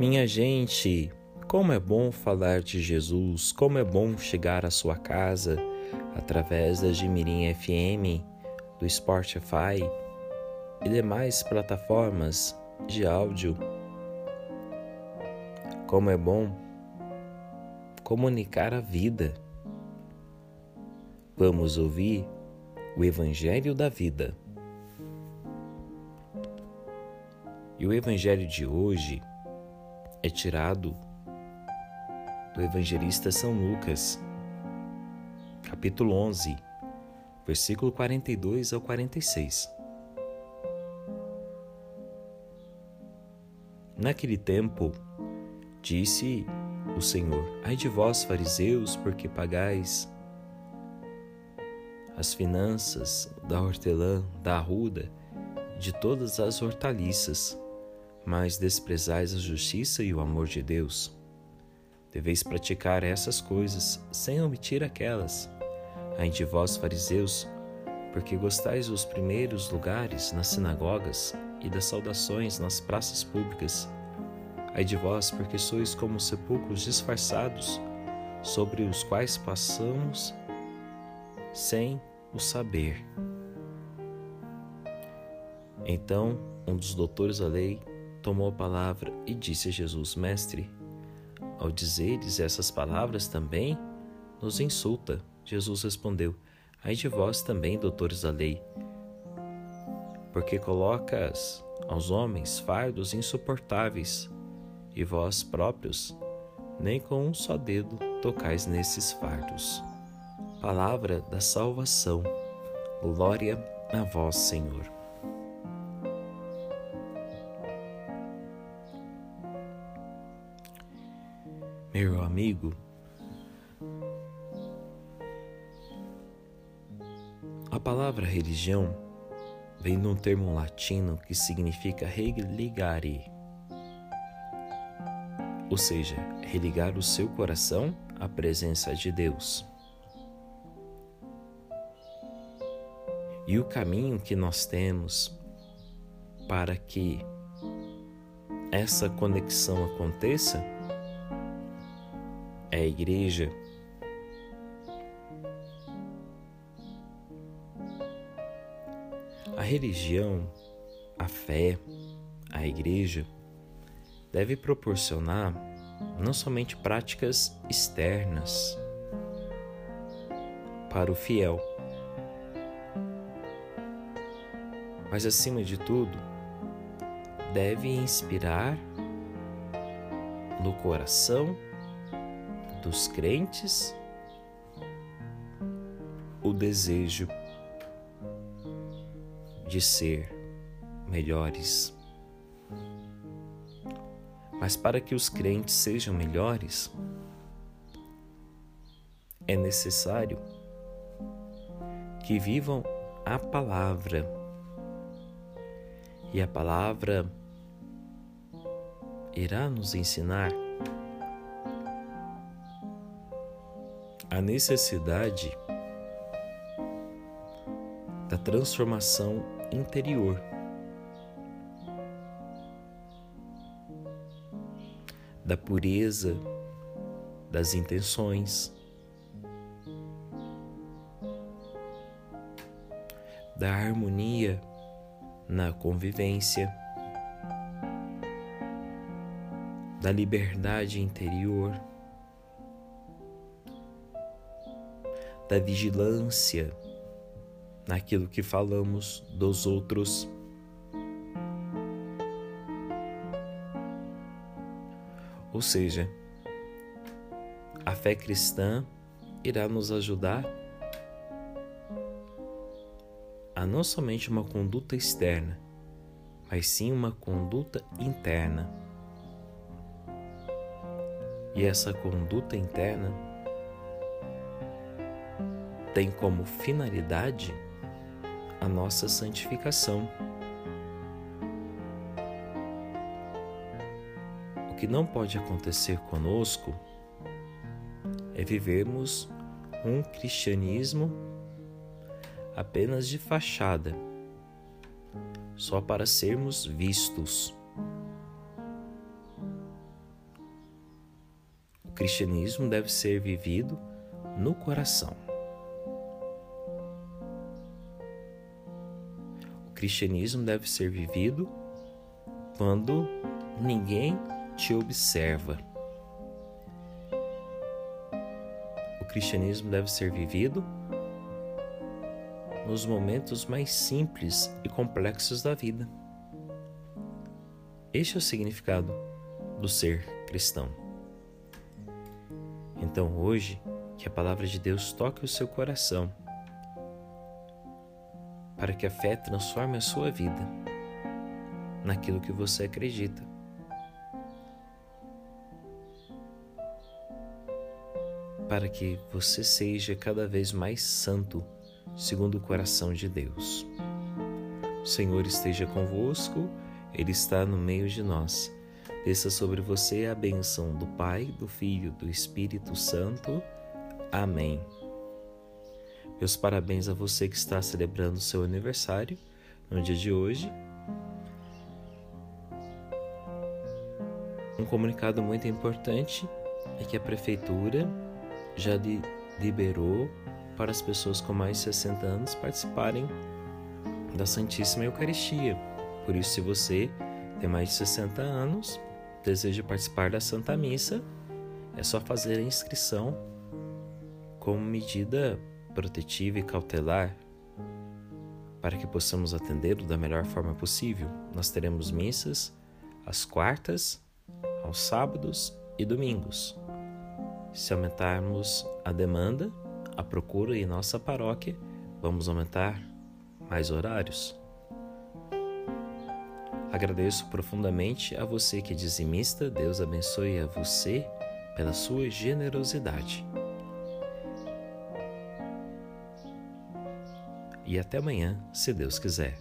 Minha gente, como é bom falar de Jesus, como é bom chegar à sua casa através da Gimirim FM, do Spotify e demais plataformas de áudio. Como é bom comunicar a vida. Vamos ouvir o Evangelho da Vida. E o Evangelho de hoje é tirado do evangelista São Lucas, capítulo 11, versículo 42 ao 46. Naquele tempo, disse o Senhor: Ai de vós, fariseus, porque pagais as finanças da hortelã, da arruda, de todas as hortaliças, mas desprezais a justiça e o amor de Deus. Deveis praticar essas coisas sem omitir aquelas. Ai de vós, fariseus, porque gostais dos primeiros lugares nas sinagogas e das saudações nas praças públicas. Ai de vós, porque sois como sepulcros disfarçados, sobre os quais passamos sem o saber. Então, um dos doutores da lei tomou a palavra e disse a Jesus: Mestre, ao dizeres essas palavras também nos insulta. Jesus respondeu: Ai de vós também, doutores da lei, porque colocas aos homens fardos insuportáveis, e vós próprios nem com um só dedo tocais nesses fardos. Palavra da salvação. Glória a vós, Senhor. Meu amigo, a palavra religião vem de um termo latino que significa religare, ou seja, religar o seu coração à presença de Deus. E o caminho que nós temos para que essa conexão aconteça é a igreja. A religião, a fé, a igreja deve proporcionar não somente práticas externas para o fiel, mas acima de tudo, deve inspirar no coração dos crentes o desejo de ser melhores. Mas para que os crentes sejam melhores, é necessário que vivam a palavra. E a palavra irá nos ensinar a necessidade da transformação interior. Da pureza das intenções, da harmonia na convivência, da liberdade interior. Da vigilância naquilo que falamos dos outros. Ou seja, a fé cristã irá nos ajudar a não somente uma conduta externa, mas sim uma conduta interna. E essa conduta interna tem como finalidade a nossa santificação. O que não pode acontecer conosco é vivermos um cristianismo apenas de fachada, só para sermos vistos. cristianismo deve ser vivido no coração. Cristianismo deve ser vivido quando ninguém te observa. O cristianismo deve ser vivido nos momentos mais simples e complexos da vida. Este é o significado do ser cristão. Então, hoje, que a palavra de Deus toque o seu coração, para que a fé transforme a sua vida naquilo que você acredita. Para que você seja cada vez mais santo, segundo o coração de Deus. O Senhor esteja convosco, Ele está no meio de nós. Desça sobre você a bênção do Pai, do Filho, do Espírito Santo. Amém. Meus parabéns a você que está celebrando seu aniversário no dia de hoje. Um comunicado muito importante é que a prefeitura já liberou para as pessoas com mais de 60 anos participarem da Santíssima Eucaristia. Por isso, se você tem mais de 60 anos, deseja participar da Santa Missa, é só fazer a inscrição como medida protetiva e cautelar para que possamos atendê-lo da melhor forma possível. Nós teremos missas às quartas, aos sábados e domingos. Se aumentarmos a demanda, a procura em nossa paróquia, vamos aumentar mais horários. Agradeço profundamente a você que é dizimista. Deus abençoe a você pela sua generosidade. E até amanhã, se Deus quiser.